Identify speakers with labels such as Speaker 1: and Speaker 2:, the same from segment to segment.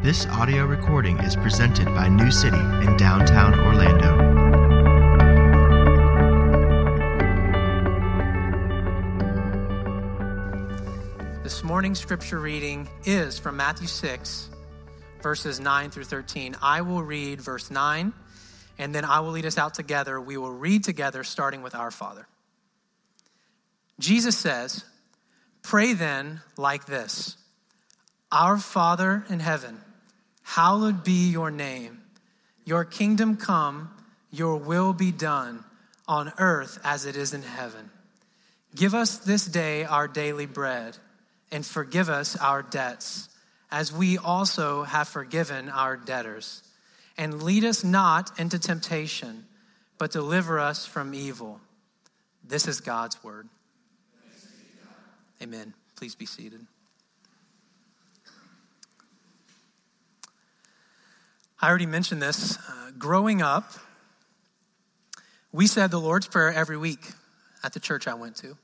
Speaker 1: This audio recording is presented by New City in downtown Orlando.
Speaker 2: This morning's scripture reading is from Matthew 6, verses 9 through 13. I will read verse 9, and then I will lead us out together. We will read together, starting with Our Father. Jesus says, Pray then like this Our Father in heaven, hallowed be your name. Your kingdom come, your will be done on earth as it is in heaven. Give us this day our daily bread, and forgive us our debts, as we also have forgiven our debtors. And lead us not into temptation, but deliver us from evil. This is God's word. Amen. Please be seated. I already mentioned this. Uh, growing up, we said the Lord's Prayer every week at the church I went to.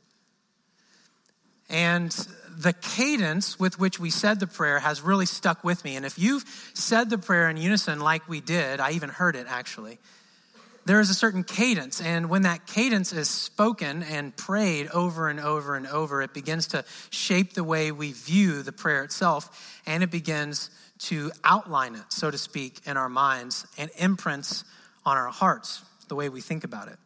Speaker 2: And the cadence with which we said the prayer has really stuck with me. And if you've said the prayer in unison like we did, I even heard it actually, there is a certain cadence. And when that cadence is spoken and prayed over and over and over, it begins to shape the way we view the prayer itself. And it begins to outline it, so to speak, in our minds and imprints on our hearts, the way we think about it.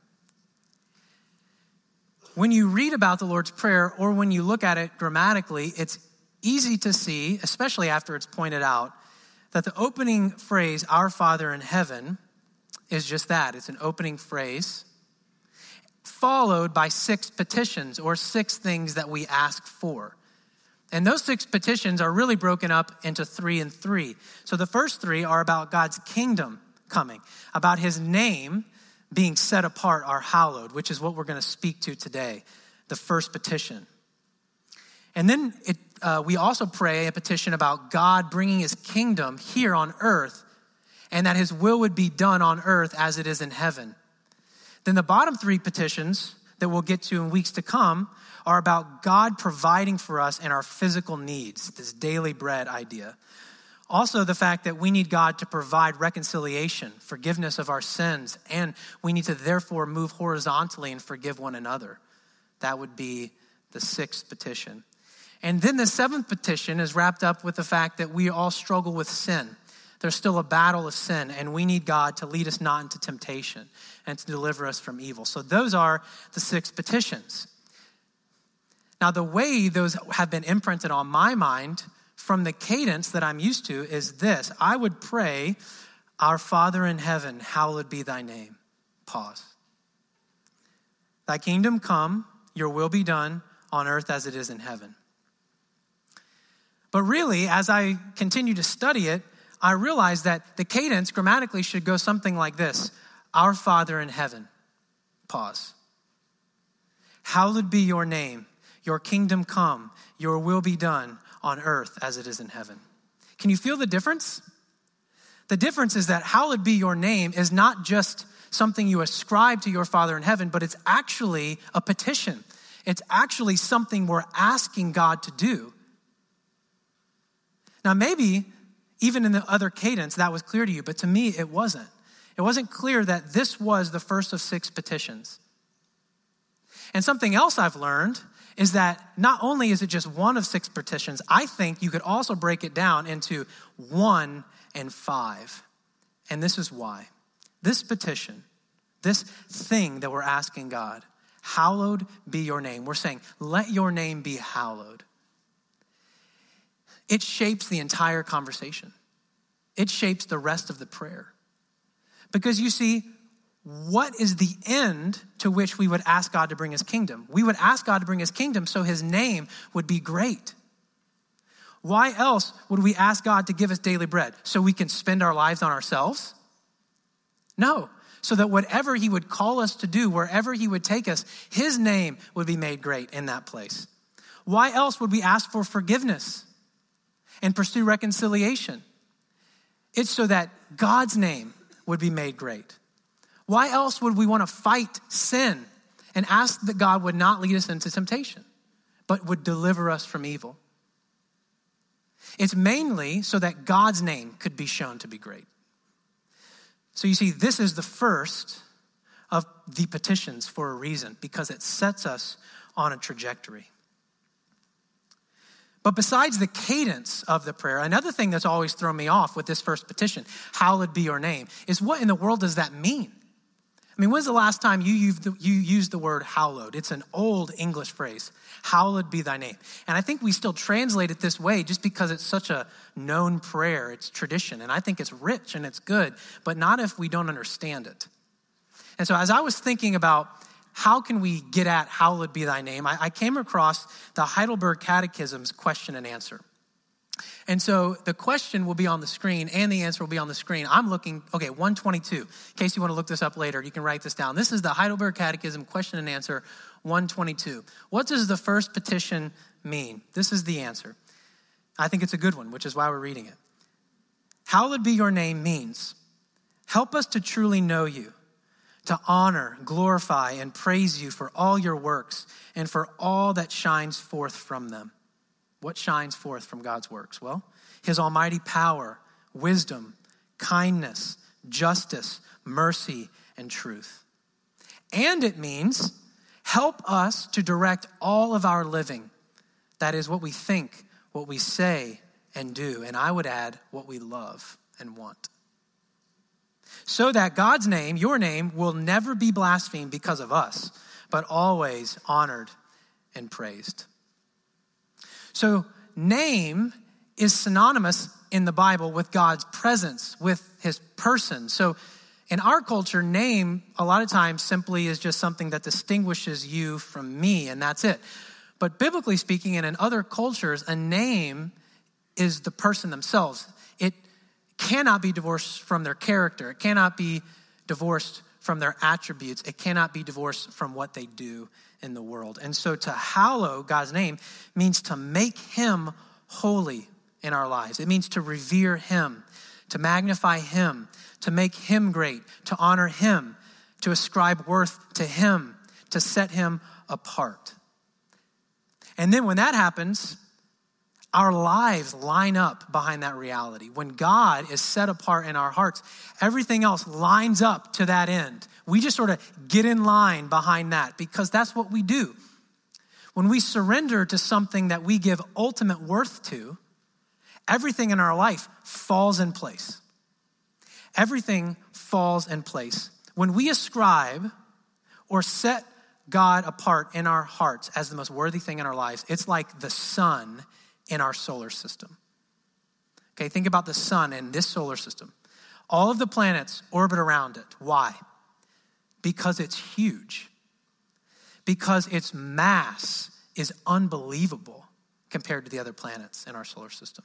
Speaker 2: When you read about the Lord's Prayer or when you look at it grammatically, it's easy to see, especially after it's pointed out, that the opening phrase, Our Father in Heaven, is just that it's an opening phrase, followed by six petitions or six things that we ask for. And those six petitions are really broken up into three and three. So the first three are about God's kingdom coming, about his name being set apart, are hallowed, which is what we're going to speak to today, the first petition. And then it, uh, we also pray a petition about God bringing his kingdom here on earth and that his will would be done on earth as it is in heaven. Then the bottom three petitions that we'll get to in weeks to come are about God providing for us in our physical needs, this daily bread idea. Also, the fact that we need God to provide reconciliation, forgiveness of our sins, and we need to therefore move horizontally and forgive one another. That would be the sixth petition. And then the seventh petition is wrapped up with the fact that we all struggle with sin. There's still a battle of sin, and we need God to lead us not into temptation and to deliver us from evil. So, those are the six petitions. Now, the way those have been imprinted on my mind from the cadence that I'm used to is this I would pray, Our Father in heaven, hallowed be thy name. Pause. Thy kingdom come, your will be done on earth as it is in heaven. But really, as I continue to study it, I realized that the cadence grammatically should go something like this Our Father in heaven. Pause. Hallowed be your name, your kingdom come, your will be done on earth as it is in heaven. Can you feel the difference? The difference is that hallowed be your name is not just something you ascribe to your Father in heaven, but it's actually a petition. It's actually something we're asking God to do. Now, maybe even in the other cadence, that was clear to you, but to me, it wasn't. It wasn't clear that this was the first of six petitions. And something else I've learned is that not only is it just one of six petitions, I think you could also break it down into one and five. And this is why. This petition, this thing that we're asking God, hallowed be your name. We're saying, let your name be hallowed it shapes the entire conversation. It shapes the rest of the prayer. Because you see, what is the end to which we would ask God to bring his kingdom? We would ask God to bring his kingdom so his name would be great. Why else would we ask God to give us daily bread? So we can spend our lives on ourselves? No. So that whatever he would call us to do, wherever he would take us, his name would be made great in that place. Why else would we ask for forgiveness? and pursue reconciliation. It's so that God's name would be made great. Why else would we want to fight sin and ask that God would not lead us into temptation, but would deliver us from evil? It's mainly so that God's name could be shown to be great. So you see, this is the first of the petitions for a reason because it sets us on a trajectory. But besides the cadence of the prayer, another thing that's always thrown me off with this first petition, hallowed be your name, is what in the world does that mean? I mean, when's the last time you used the, you used the word hallowed? It's an old English phrase. Hallowed be thy name. And I think we still translate it this way just because it's such a known prayer. It's tradition. And I think it's rich and it's good, but not if we don't understand it. And so as I was thinking about how can we get at hallowed be thy name, I, I came across the Heidelberg Catechism's question and answer. And so the question will be on the screen and the answer will be on the screen. I'm looking, okay, 122. In case you want to look this up later, you can write this down. This is the Heidelberg Catechism question and answer 122. What does the first petition mean? This is the answer. I think it's a good one, which is why we're reading it. Hallowed be your name means help us to truly know you, to honor, glorify, and praise you for all your works and for all that shines forth from them. What shines forth from God's works? Well, his almighty power, wisdom, kindness, justice, mercy, and truth. And it means help us to direct all of our living. That is what we think, what we say, and do. And I would add what we love and want. So that God's name, your name, will never be blasphemed because of us, but always honored and praised. So, name is synonymous in the Bible with God's presence, with his person. So, in our culture, name a lot of times simply is just something that distinguishes you from me, and that's it. But biblically speaking, and in other cultures, a name is the person themselves. It cannot be divorced from their character, it cannot be divorced from their attributes, it cannot be divorced from what they do in the world. And so to hallow God's name means to make him holy in our lives. It means to revere him, to magnify him, to make him great, to honor him, to ascribe worth to him, to set him apart. And then when that happens, our lives line up behind that reality. When God is set apart in our hearts, everything else lines up to that end. We just sort of get in line behind that because that's what we do. When we surrender to something that we give ultimate worth to, everything in our life falls in place. Everything falls in place. When we ascribe or set God apart in our hearts as the most worthy thing in our lives, it's like the sun in our solar system. Okay, think about the sun in this solar system. All of the planets orbit around it. Why? Because it's huge. Because its mass is unbelievable compared to the other planets in our solar system.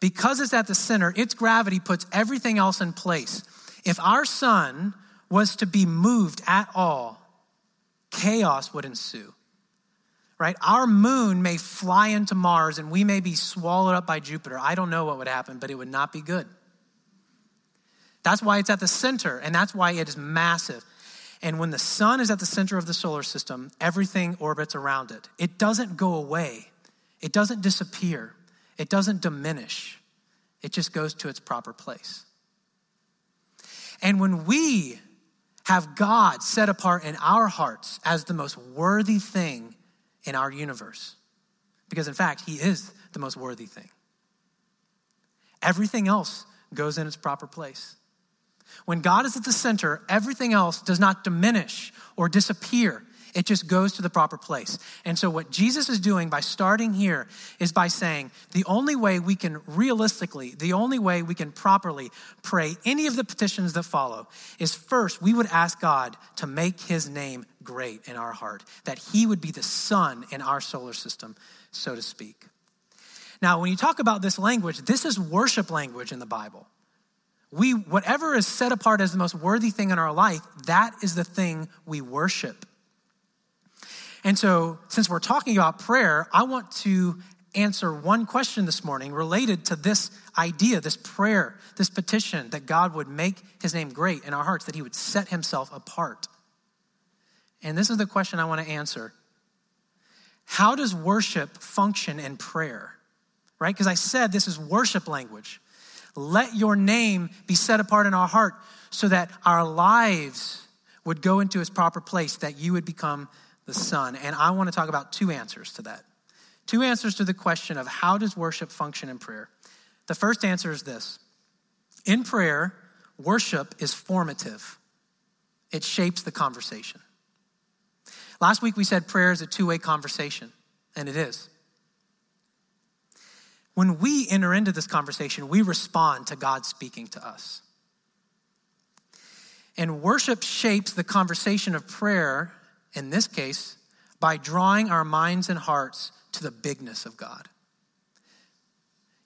Speaker 2: Because it's at the center, its gravity puts everything else in place. If our sun was to be moved at all, chaos would ensue right? Our moon may fly into Mars and we may be swallowed up by Jupiter. I don't know what would happen, but it would not be good. That's why it's at the center, and that's why it is massive. And when the sun is at the center of the solar system, everything orbits around it. It doesn't go away, it doesn't disappear, it doesn't diminish, it just goes to its proper place. And when we have God set apart in our hearts as the most worthy thing in our universe. Because in fact, He is the most worthy thing. Everything else goes in its proper place. When God is at the center, everything else does not diminish or disappear. It just goes to the proper place. And so, what Jesus is doing by starting here is by saying the only way we can realistically, the only way we can properly pray any of the petitions that follow is first, we would ask God to make his name great in our heart, that he would be the sun in our solar system, so to speak. Now, when you talk about this language, this is worship language in the Bible. We, whatever is set apart as the most worthy thing in our life, that is the thing we worship. And so, since we're talking about prayer, I want to answer one question this morning related to this idea, this prayer, this petition that God would make his name great in our hearts, that he would set himself apart. And this is the question I want to answer How does worship function in prayer? right? Because I said this is worship language. Let your name be set apart in our heart so that our lives would go into its proper place, that you would become the sun. And I want to talk about two answers to that. Two answers to the question of how does worship function in prayer? The first answer is this In prayer, worship is formative, it shapes the conversation. Last week we said prayer is a two way conversation, and it is. When we enter into this conversation, we respond to God speaking to us. And worship shapes the conversation of prayer, in this case, by drawing our minds and hearts to the bigness of God.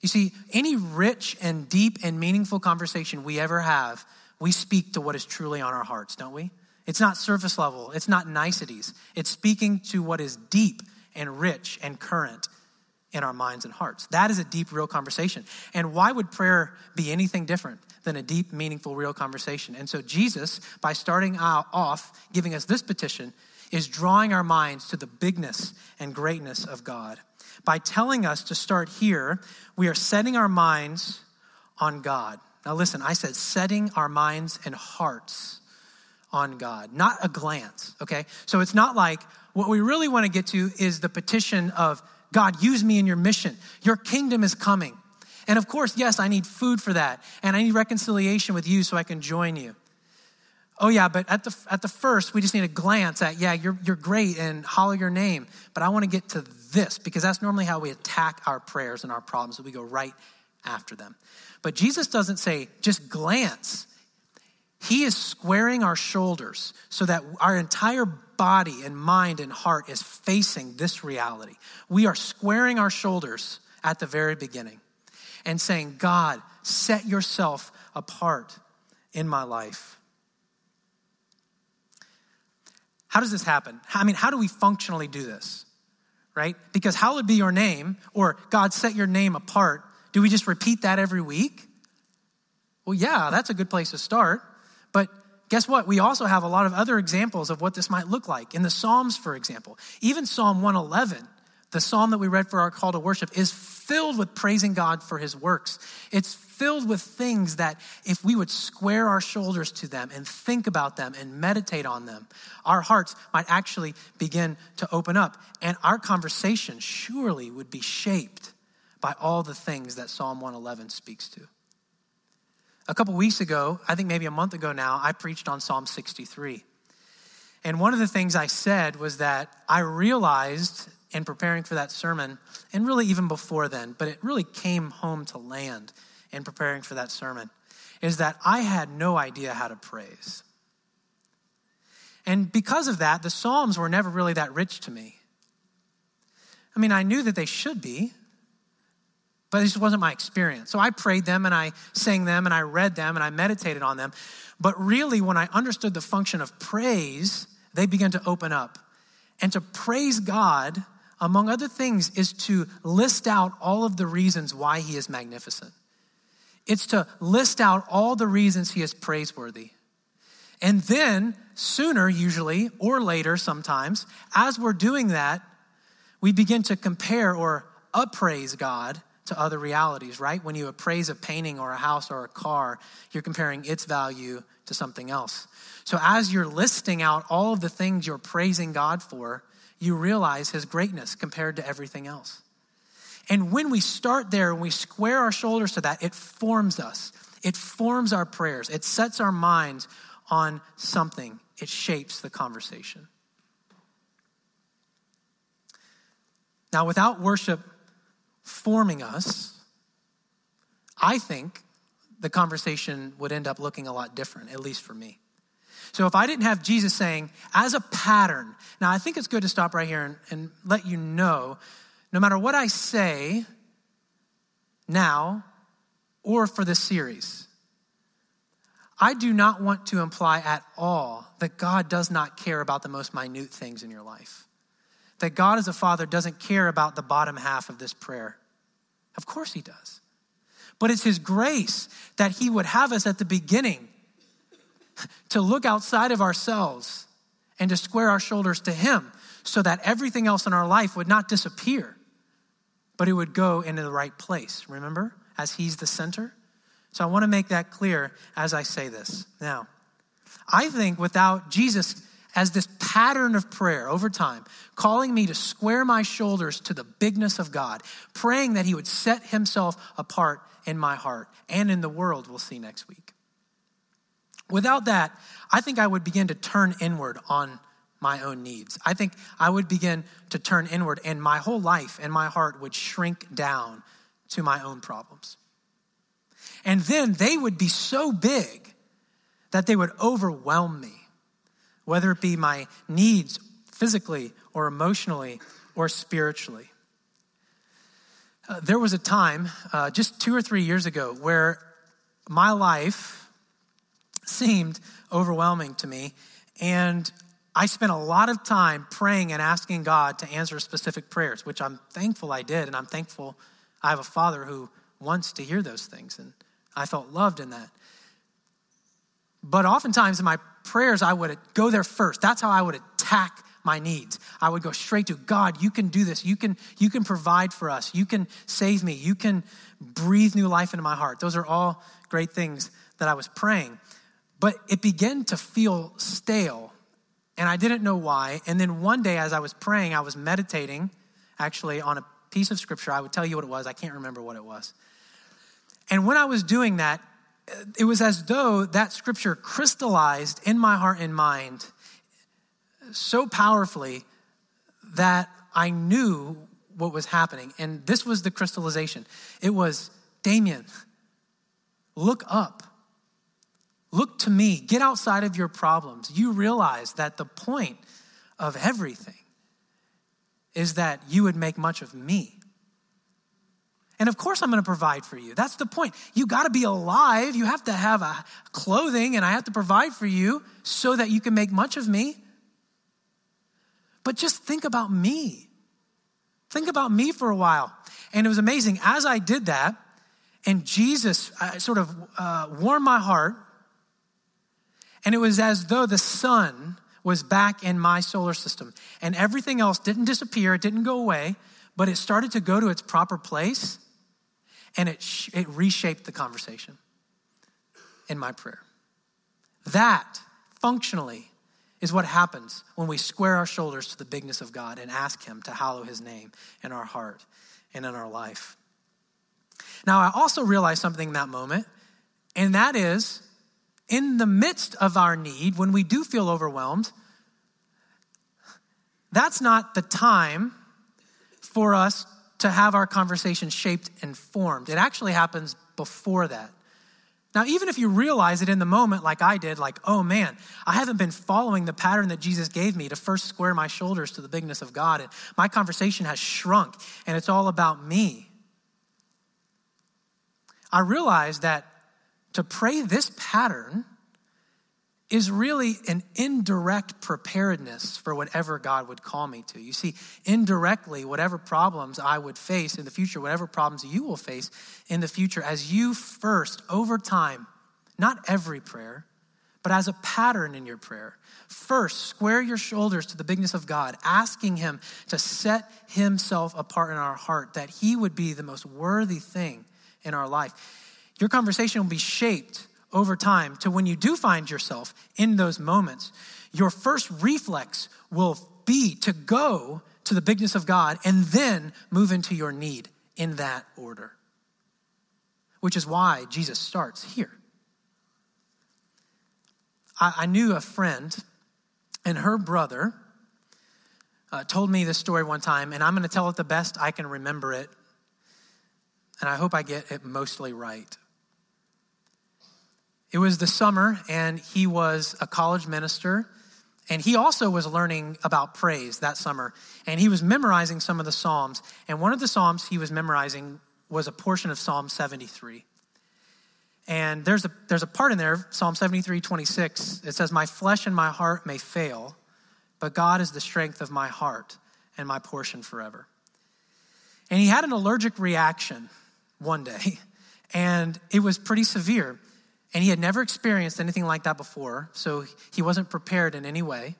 Speaker 2: You see, any rich and deep and meaningful conversation we ever have, we speak to what is truly on our hearts, don't we? It's not surface level, it's not niceties. It's speaking to what is deep and rich and current in our minds and hearts. That is a deep, real conversation. And why would prayer be anything different than a deep, meaningful, real conversation? And so, Jesus, by starting off giving us this petition, is drawing our minds to the bigness and greatness of God. By telling us to start here, we are setting our minds on God. Now, listen, I said setting our minds and hearts on God, not a glance, okay? So it's not like what we really want to get to is the petition of God, use me in your mission. Your kingdom is coming. And of course, yes, I need food for that, and I need reconciliation with you so I can join you. Oh, yeah, but at the, at the first, we just need a glance at, yeah, you're, you're great and holler your name. But I want to get to this because that's normally how we attack our prayers and our problems, that we go right after them. But Jesus doesn't say, just glance. He is squaring our shoulders so that our entire body and mind and heart is facing this reality. We are squaring our shoulders at the very beginning and saying, God, set yourself apart in my life. How does this happen? I mean, how do we functionally do this? Right? Because hallowed be your name, or God set your name apart. Do we just repeat that every week? Well, yeah, that's a good place to start. But guess what? We also have a lot of other examples of what this might look like. In the Psalms, for example, even Psalm 111, the psalm that we read for our call to worship, is filled with praising God for his works. It's filled with things that if we would square our shoulders to them and think about them and meditate on them, our hearts might actually begin to open up. And our conversation surely would be shaped by all the things that Psalm 111 speaks to. A couple weeks ago, I think maybe a month ago now, I preached on Psalm 63. And one of the things I said was that I realized in preparing for that sermon, and really even before then, but it really came home to land in preparing for that sermon is that I had no idea how to praise. And because of that, the Psalms were never really that rich to me. I mean, I knew that they should be, but this wasn't my experience. So I prayed them and I sang them and I read them and I meditated on them. But really, when I understood the function of praise, they began to open up. And to praise God, among other things, is to list out all of the reasons why He is magnificent. It's to list out all the reasons he is praiseworthy. And then, sooner usually, or later sometimes, as we're doing that, we begin to compare or appraise God to other realities, right? When you appraise a painting or a house or a car, you're comparing its value to something else. So as you're listing out all of the things you're praising God for, you realize his greatness compared to everything else. And when we start there and we square our shoulders to that, it forms us. It forms our prayers. It sets our minds on something. It shapes the conversation. Now, without worship forming us, I think the conversation would end up looking a lot different, at least for me. So if I didn't have Jesus saying, as a pattern, now I think it's good to stop right here and, and let you know no matter what I say now or for this series, I do not want to imply at all that God does not care about the most minute things in your life. That God as a father doesn't care about the bottom half of this prayer. Of course he does. But it's his grace that he would have us at the beginning to look outside of ourselves and to square our shoulders to him so that everything else in our life would not disappear but it would go into the right place, remember? As He's the center. So I want to make that clear as I say this. Now, I think without Jesus as this pattern of prayer over time, calling me to square my shoulders to the bigness of God, praying that He would set Himself apart in my heart and in the world, we'll see next week. Without that, I think I would begin to turn inward on my own needs. I think I would begin to turn inward, and my whole life and my heart would shrink down to my own problems. And then they would be so big that they would overwhelm me whether it be my needs physically or emotionally or spiritually. Uh, there was a time uh, just two or three years ago where my life seemed overwhelming to me, and I spent a lot of time praying and asking God to answer specific prayers, which I'm thankful I did, and I'm thankful I have a father who wants to hear those things, and I felt loved in that. But oftentimes in my prayers, I would go there first. That's how I would attack my needs. I would go straight to God, you can do this. You can, you can provide for us. You can save me. You can breathe new life into my heart. Those are all great things that I was praying. But it began to feel stale, and I didn't know why. And then one day, as I was praying, I was meditating actually on a piece of scripture. I would tell you what it was. I can't remember what it was. And when I was doing that, it was as though that scripture crystallized in my heart and mind so powerfully that I knew what was happening. And this was the crystallization. It was, Damien, look up. Look to me. Get outside of your problems. You realize that the point of everything is that you would make much of me. And of course, I'm going to provide for you. That's the point. You got to be alive. You have to have a clothing, and I have to provide for you so that you can make much of me. But just think about me. Think about me for a while. And it was amazing. As I did that, and Jesus uh, sort of uh, warmed my heart, and it was as though the sun was back in my solar system. And everything else didn't disappear, it didn't go away, but it started to go to its proper place and it, sh- it reshaped the conversation in my prayer. That, functionally, is what happens when we square our shoulders to the bigness of God and ask Him to hallow His name in our heart and in our life. Now, I also realized something in that moment, and that is in the midst of our need, when we do feel overwhelmed, that's not the time for us to have our conversation shaped and formed. It actually happens before that. Now, even if you realize it in the moment, like I did, like, oh man, I haven't been following the pattern that Jesus gave me to first square my shoulders to the bigness of God, and my conversation has shrunk, and it's all about me. I realize that to pray this pattern is really an indirect preparedness for whatever God would call me to. You see, indirectly, whatever problems I would face in the future, whatever problems you will face in the future, as you first, over time, not every prayer, but as a pattern in your prayer, first square your shoulders to the bigness of God, asking Him to set Himself apart in our heart, that He would be the most worthy thing in our life. Your conversation will be shaped over time to when you do find yourself in those moments, your first reflex will be to go to the bigness of God and then move into your need in that order. Which is why Jesus starts here. I, I knew a friend, and her brother uh, told me this story one time, and I'm going to tell it the best I can remember it. And I hope I get it mostly right. It was the summer, and he was a college minister. And he also was learning about praise that summer. And he was memorizing some of the Psalms. And one of the Psalms he was memorizing was a portion of Psalm 73. And there's a, there's a part in there, Psalm 73, 26. It says, My flesh and my heart may fail, but God is the strength of my heart and my portion forever. And he had an allergic reaction one day, and it was pretty severe. And he had never experienced anything like that before, so he wasn't prepared in any way.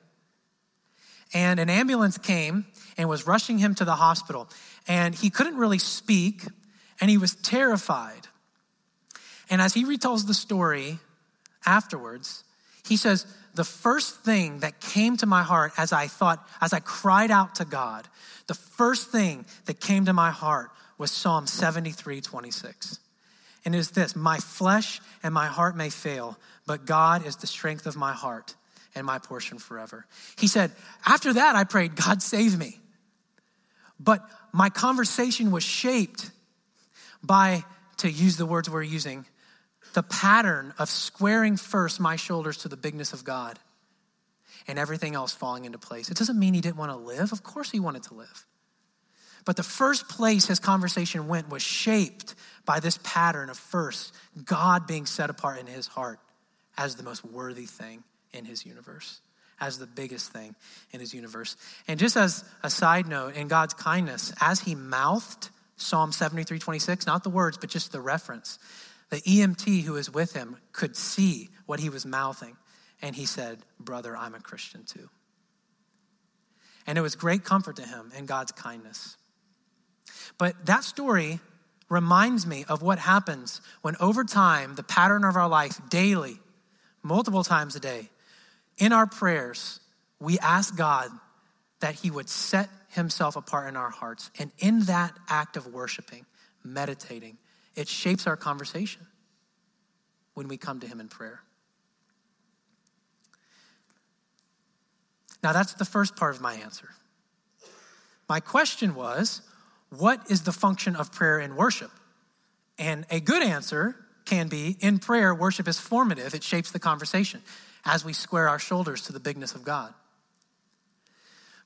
Speaker 2: And an ambulance came, and was rushing him to the hospital. And he couldn't really speak, and he was terrified. And as he retells the story afterwards, he says, The first thing that came to my heart as I thought, as I cried out to God, the first thing that came to my heart was Psalm 73 26. And it is this My flesh and my heart may fail, but God is the strength of my heart and my portion forever. He said, After that, I prayed, God save me. But my conversation was shaped by, to use the words we're using, the pattern of squaring first my shoulders to the bigness of God and everything else falling into place. It doesn't mean he didn't want to live. Of course, he wanted to live. But the first place his conversation went was shaped by this pattern of first God being set apart in his heart as the most worthy thing in his universe, as the biggest thing in his universe. And just as a side note, in God's kindness, as he mouthed Psalm 73 26, not the words, but just the reference, the EMT who was with him could see what he was mouthing. And he said, Brother, I'm a Christian too. And it was great comfort to him in God's kindness. But that story reminds me of what happens when, over time, the pattern of our life daily, multiple times a day, in our prayers, we ask God that He would set Himself apart in our hearts. And in that act of worshiping, meditating, it shapes our conversation when we come to Him in prayer. Now, that's the first part of my answer. My question was what is the function of prayer and worship? And a good answer can be in prayer, worship is formative, it shapes the conversation as we square our shoulders to the bigness of God.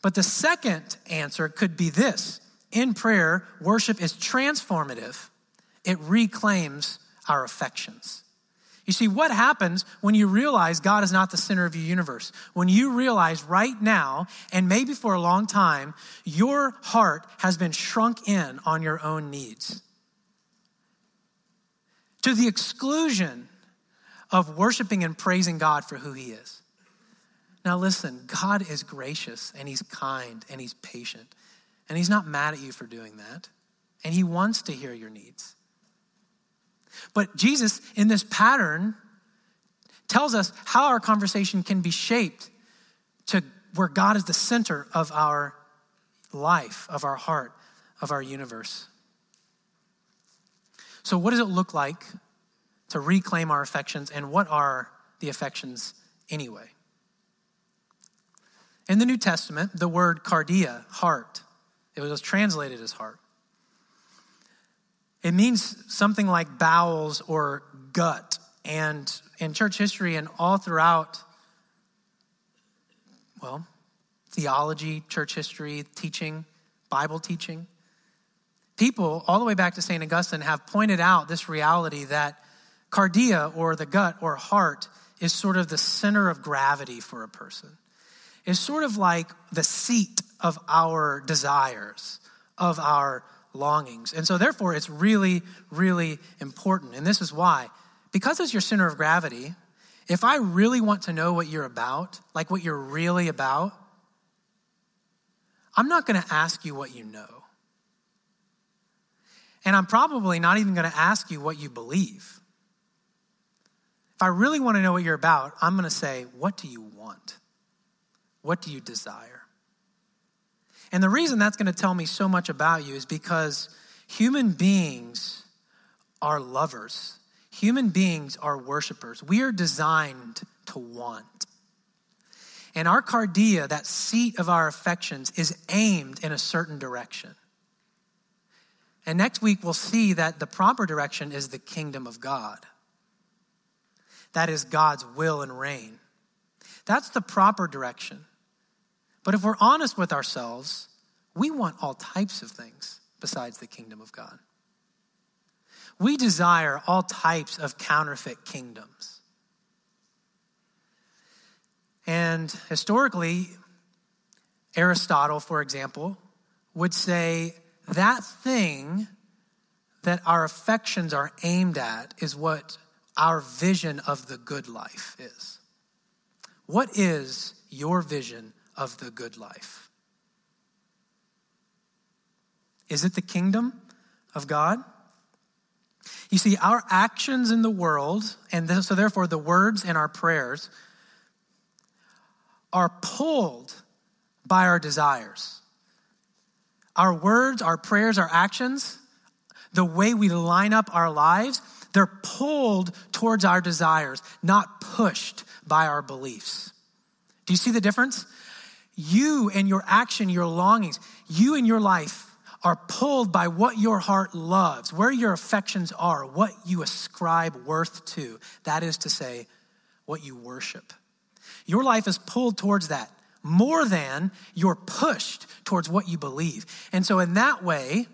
Speaker 2: But the second answer could be this in prayer, worship is transformative, it reclaims our affections. You see, what happens when you realize God is not the center of your universe? When you realize right now, and maybe for a long time, your heart has been shrunk in on your own needs to the exclusion of worshiping and praising God for who He is. Now, listen, God is gracious and He's kind and He's patient, and He's not mad at you for doing that, and He wants to hear your needs. But Jesus, in this pattern, tells us how our conversation can be shaped to where God is the center of our life, of our heart, of our universe. So, what does it look like to reclaim our affections, and what are the affections anyway? In the New Testament, the word cardia, heart, it was translated as heart. It means something like bowels or gut. And in church history and all throughout, well, theology, church history, teaching, Bible teaching, people all the way back to St. Augustine have pointed out this reality that cardia or the gut or heart is sort of the center of gravity for a person. It's sort of like the seat of our desires, of our longings. And so, therefore, it's really, really important. And this is why. Because it's your center of gravity, if I really want to know what you're about, like what you're really about, I'm not going to ask you what you know. And I'm probably not even going to ask you what you believe. If I really want to know what you're about, I'm going to say, What do you want? What do you desire? And the reason that's going to tell me so much about you is because human beings are lovers, human beings are worshipers. We are designed to want. And our cardia, that seat of our affections, is aimed in a certain direction. And next week, we'll see that the proper direction is the kingdom of God. That is God's will and reign. That's the proper direction. But if we're honest with ourselves, we want all types of things besides the kingdom of God. We desire all types of counterfeit kingdoms. And historically, Aristotle, for example, would say that thing that our affections are aimed at is what our vision of the good life is. What is your vision of the good life? Is it the kingdom of God? You see, our actions in the world, and so therefore the words in our prayers, are pulled by our desires. Our words, our prayers, our actions, the way we line up our lives, they're pulled towards our desires, not pushed by our beliefs. Do you see the difference? You and your action, your longings, you and your life are pulled by what your heart loves, where your affections are, what you ascribe worth to. That is to say, what you worship. Your life is pulled towards that more than you're pushed towards what you believe. And so, in that way,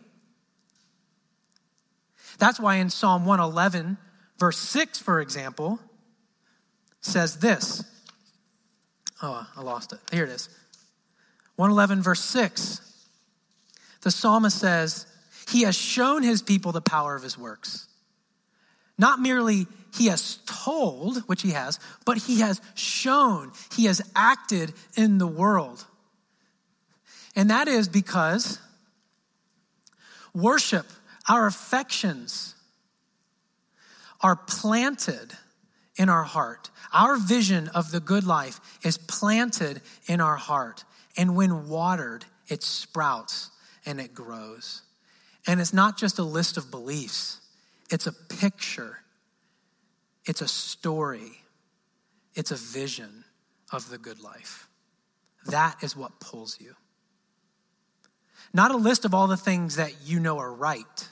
Speaker 2: that's why in Psalm 111, verse 6, for example, says this. Oh, I lost it. Here it is. 111, verse 6. The psalmist says, He has shown his people the power of his works. Not merely he has told, which he has, but he has shown, he has acted in the world. And that is because worship, our affections, are planted in our heart. Our vision of the good life is planted in our heart. And when watered, it sprouts and it grows. And it's not just a list of beliefs, it's a picture, it's a story, it's a vision of the good life. That is what pulls you. Not a list of all the things that you know are right,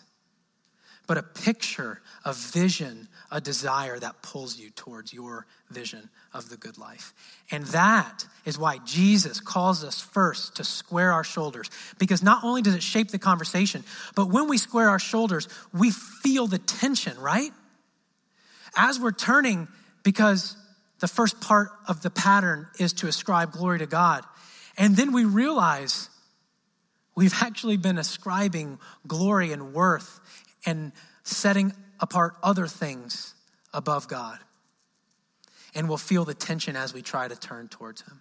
Speaker 2: but a picture, a vision, a desire that pulls you towards your vision of the good life. And that is why Jesus calls us first to square our shoulders. Because not only does it shape the conversation, but when we square our shoulders, we feel the tension, right? As we're turning, because the first part of the pattern is to ascribe glory to God. And then we realize we've actually been ascribing glory and worth and setting apart other things above God. And we'll feel the tension as we try to turn towards Him.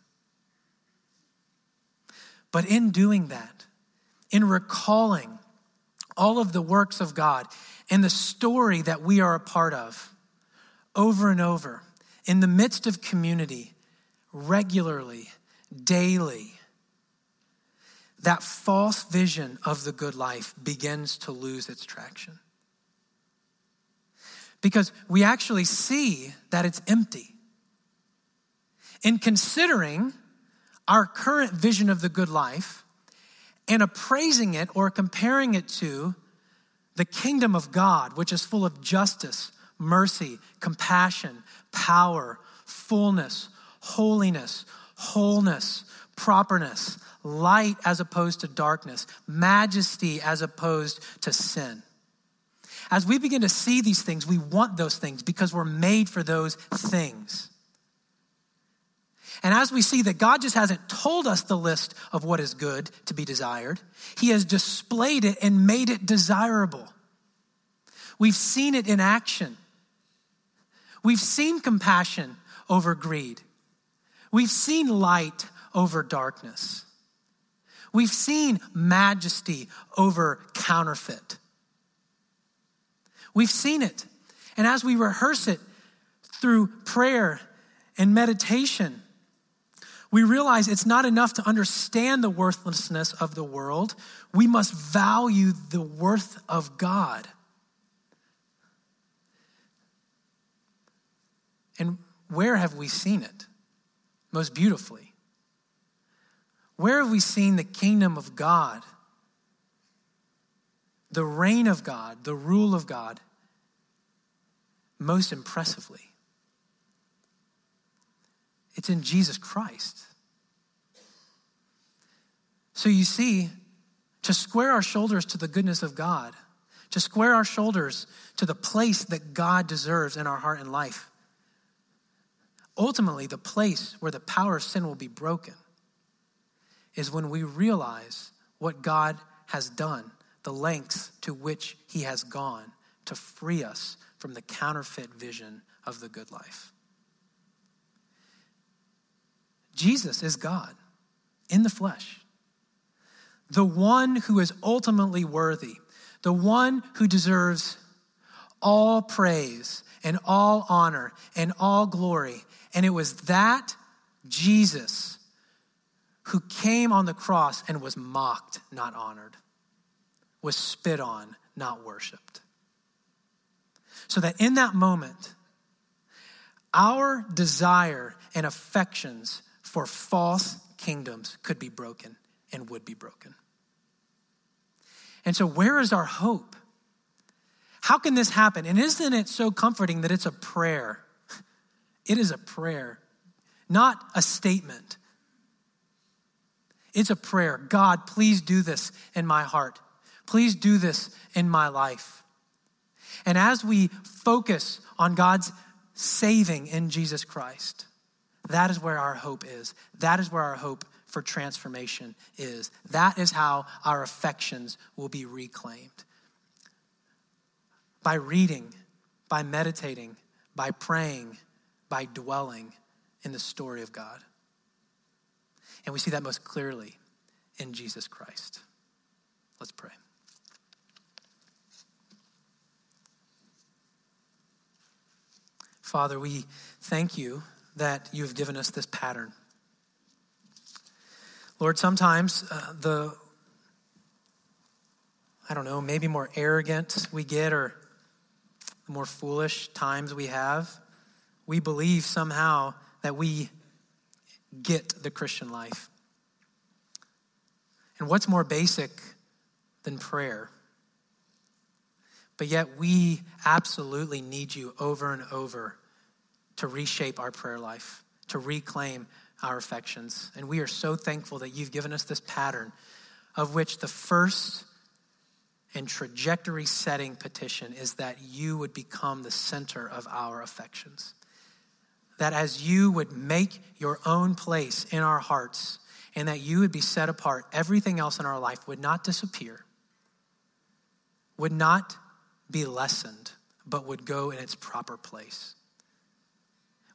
Speaker 2: But in doing that, in recalling all of the works of God and the story that we are a part of over and over, in the midst of community, regularly, daily, that false vision of the good life begins to lose its traction because we actually see that it's empty. In considering our current vision of the good life and appraising it or comparing it to the kingdom of God, which is full of justice, mercy, compassion, power, fullness, holiness, wholeness, properness, light as opposed to darkness, majesty as opposed to sin. As we begin to see these things, we want those things because we're made for those things. And as we see that God just hasn't told us the list of what is good to be desired, He has displayed it and made it desirable. We've seen it in action. We've seen compassion over greed. We've seen light over darkness. We've seen majesty over counterfeit. We've seen it. And as we rehearse it through prayer and meditation, we realize it's not enough to understand the worthlessness of the world. We must value the worth of God. And where have we seen it most beautifully? Where have we seen the kingdom of God, the reign of God, the rule of God most impressively. It's in Jesus Christ. So you see, to square our shoulders to the goodness of God, to square our shoulders to the place that God deserves in our heart and life, ultimately, the place where the power of sin will be broken is when we realize what God has done, the lengths to which He has gone to free us from the counterfeit vision of the good life. Jesus is God in the flesh. the one who is ultimately worthy, the one who deserves all praise and all honor and all glory. And it was that Jesus who came on the cross and was mocked, not honored, was spit on, not worshiped. So that in that moment, our desire and affections for false kingdoms could be broken and would be broken. And so, where is our hope? How can this happen? And isn't it so comforting that it's a prayer? It is a prayer, not a statement. It's a prayer. God, please do this in my heart. Please do this in my life. And as we focus on God's saving in Jesus Christ, that is where our hope is. That is where our hope for transformation is. That is how our affections will be reclaimed. By reading, by meditating, by praying, by dwelling in the story of God. And we see that most clearly in Jesus Christ. Let's pray. Father, we thank you that you've given us this pattern. Lord, sometimes uh, the, I don't know, maybe more arrogant we get or the more foolish times we have, we believe somehow that we get the Christian life. And what's more basic than prayer? But yet, we absolutely need you over and over to reshape our prayer life, to reclaim our affections. And we are so thankful that you've given us this pattern of which the first and trajectory setting petition is that you would become the center of our affections. That as you would make your own place in our hearts and that you would be set apart, everything else in our life would not disappear, would not be lessened, but would go in its proper place.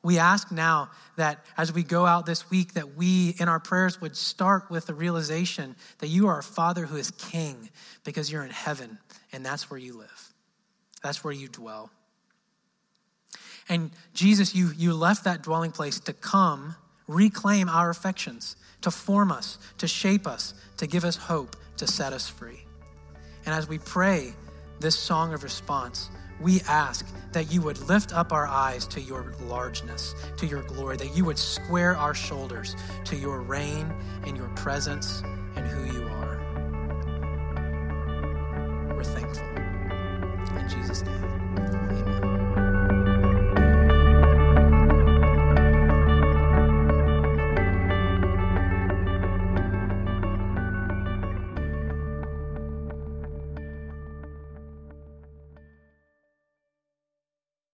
Speaker 2: We ask now that as we go out this week, that we in our prayers would start with the realization that you are a Father who is King because you're in heaven and that's where you live. That's where you dwell. And Jesus, you, you left that dwelling place to come reclaim our affections, to form us, to shape us, to give us hope, to set us free. And as we pray this song of response, we ask that you would lift up our eyes to your largeness, to your glory, that you would square our shoulders to your reign and your presence and who you are. We're thankful. In Jesus' name.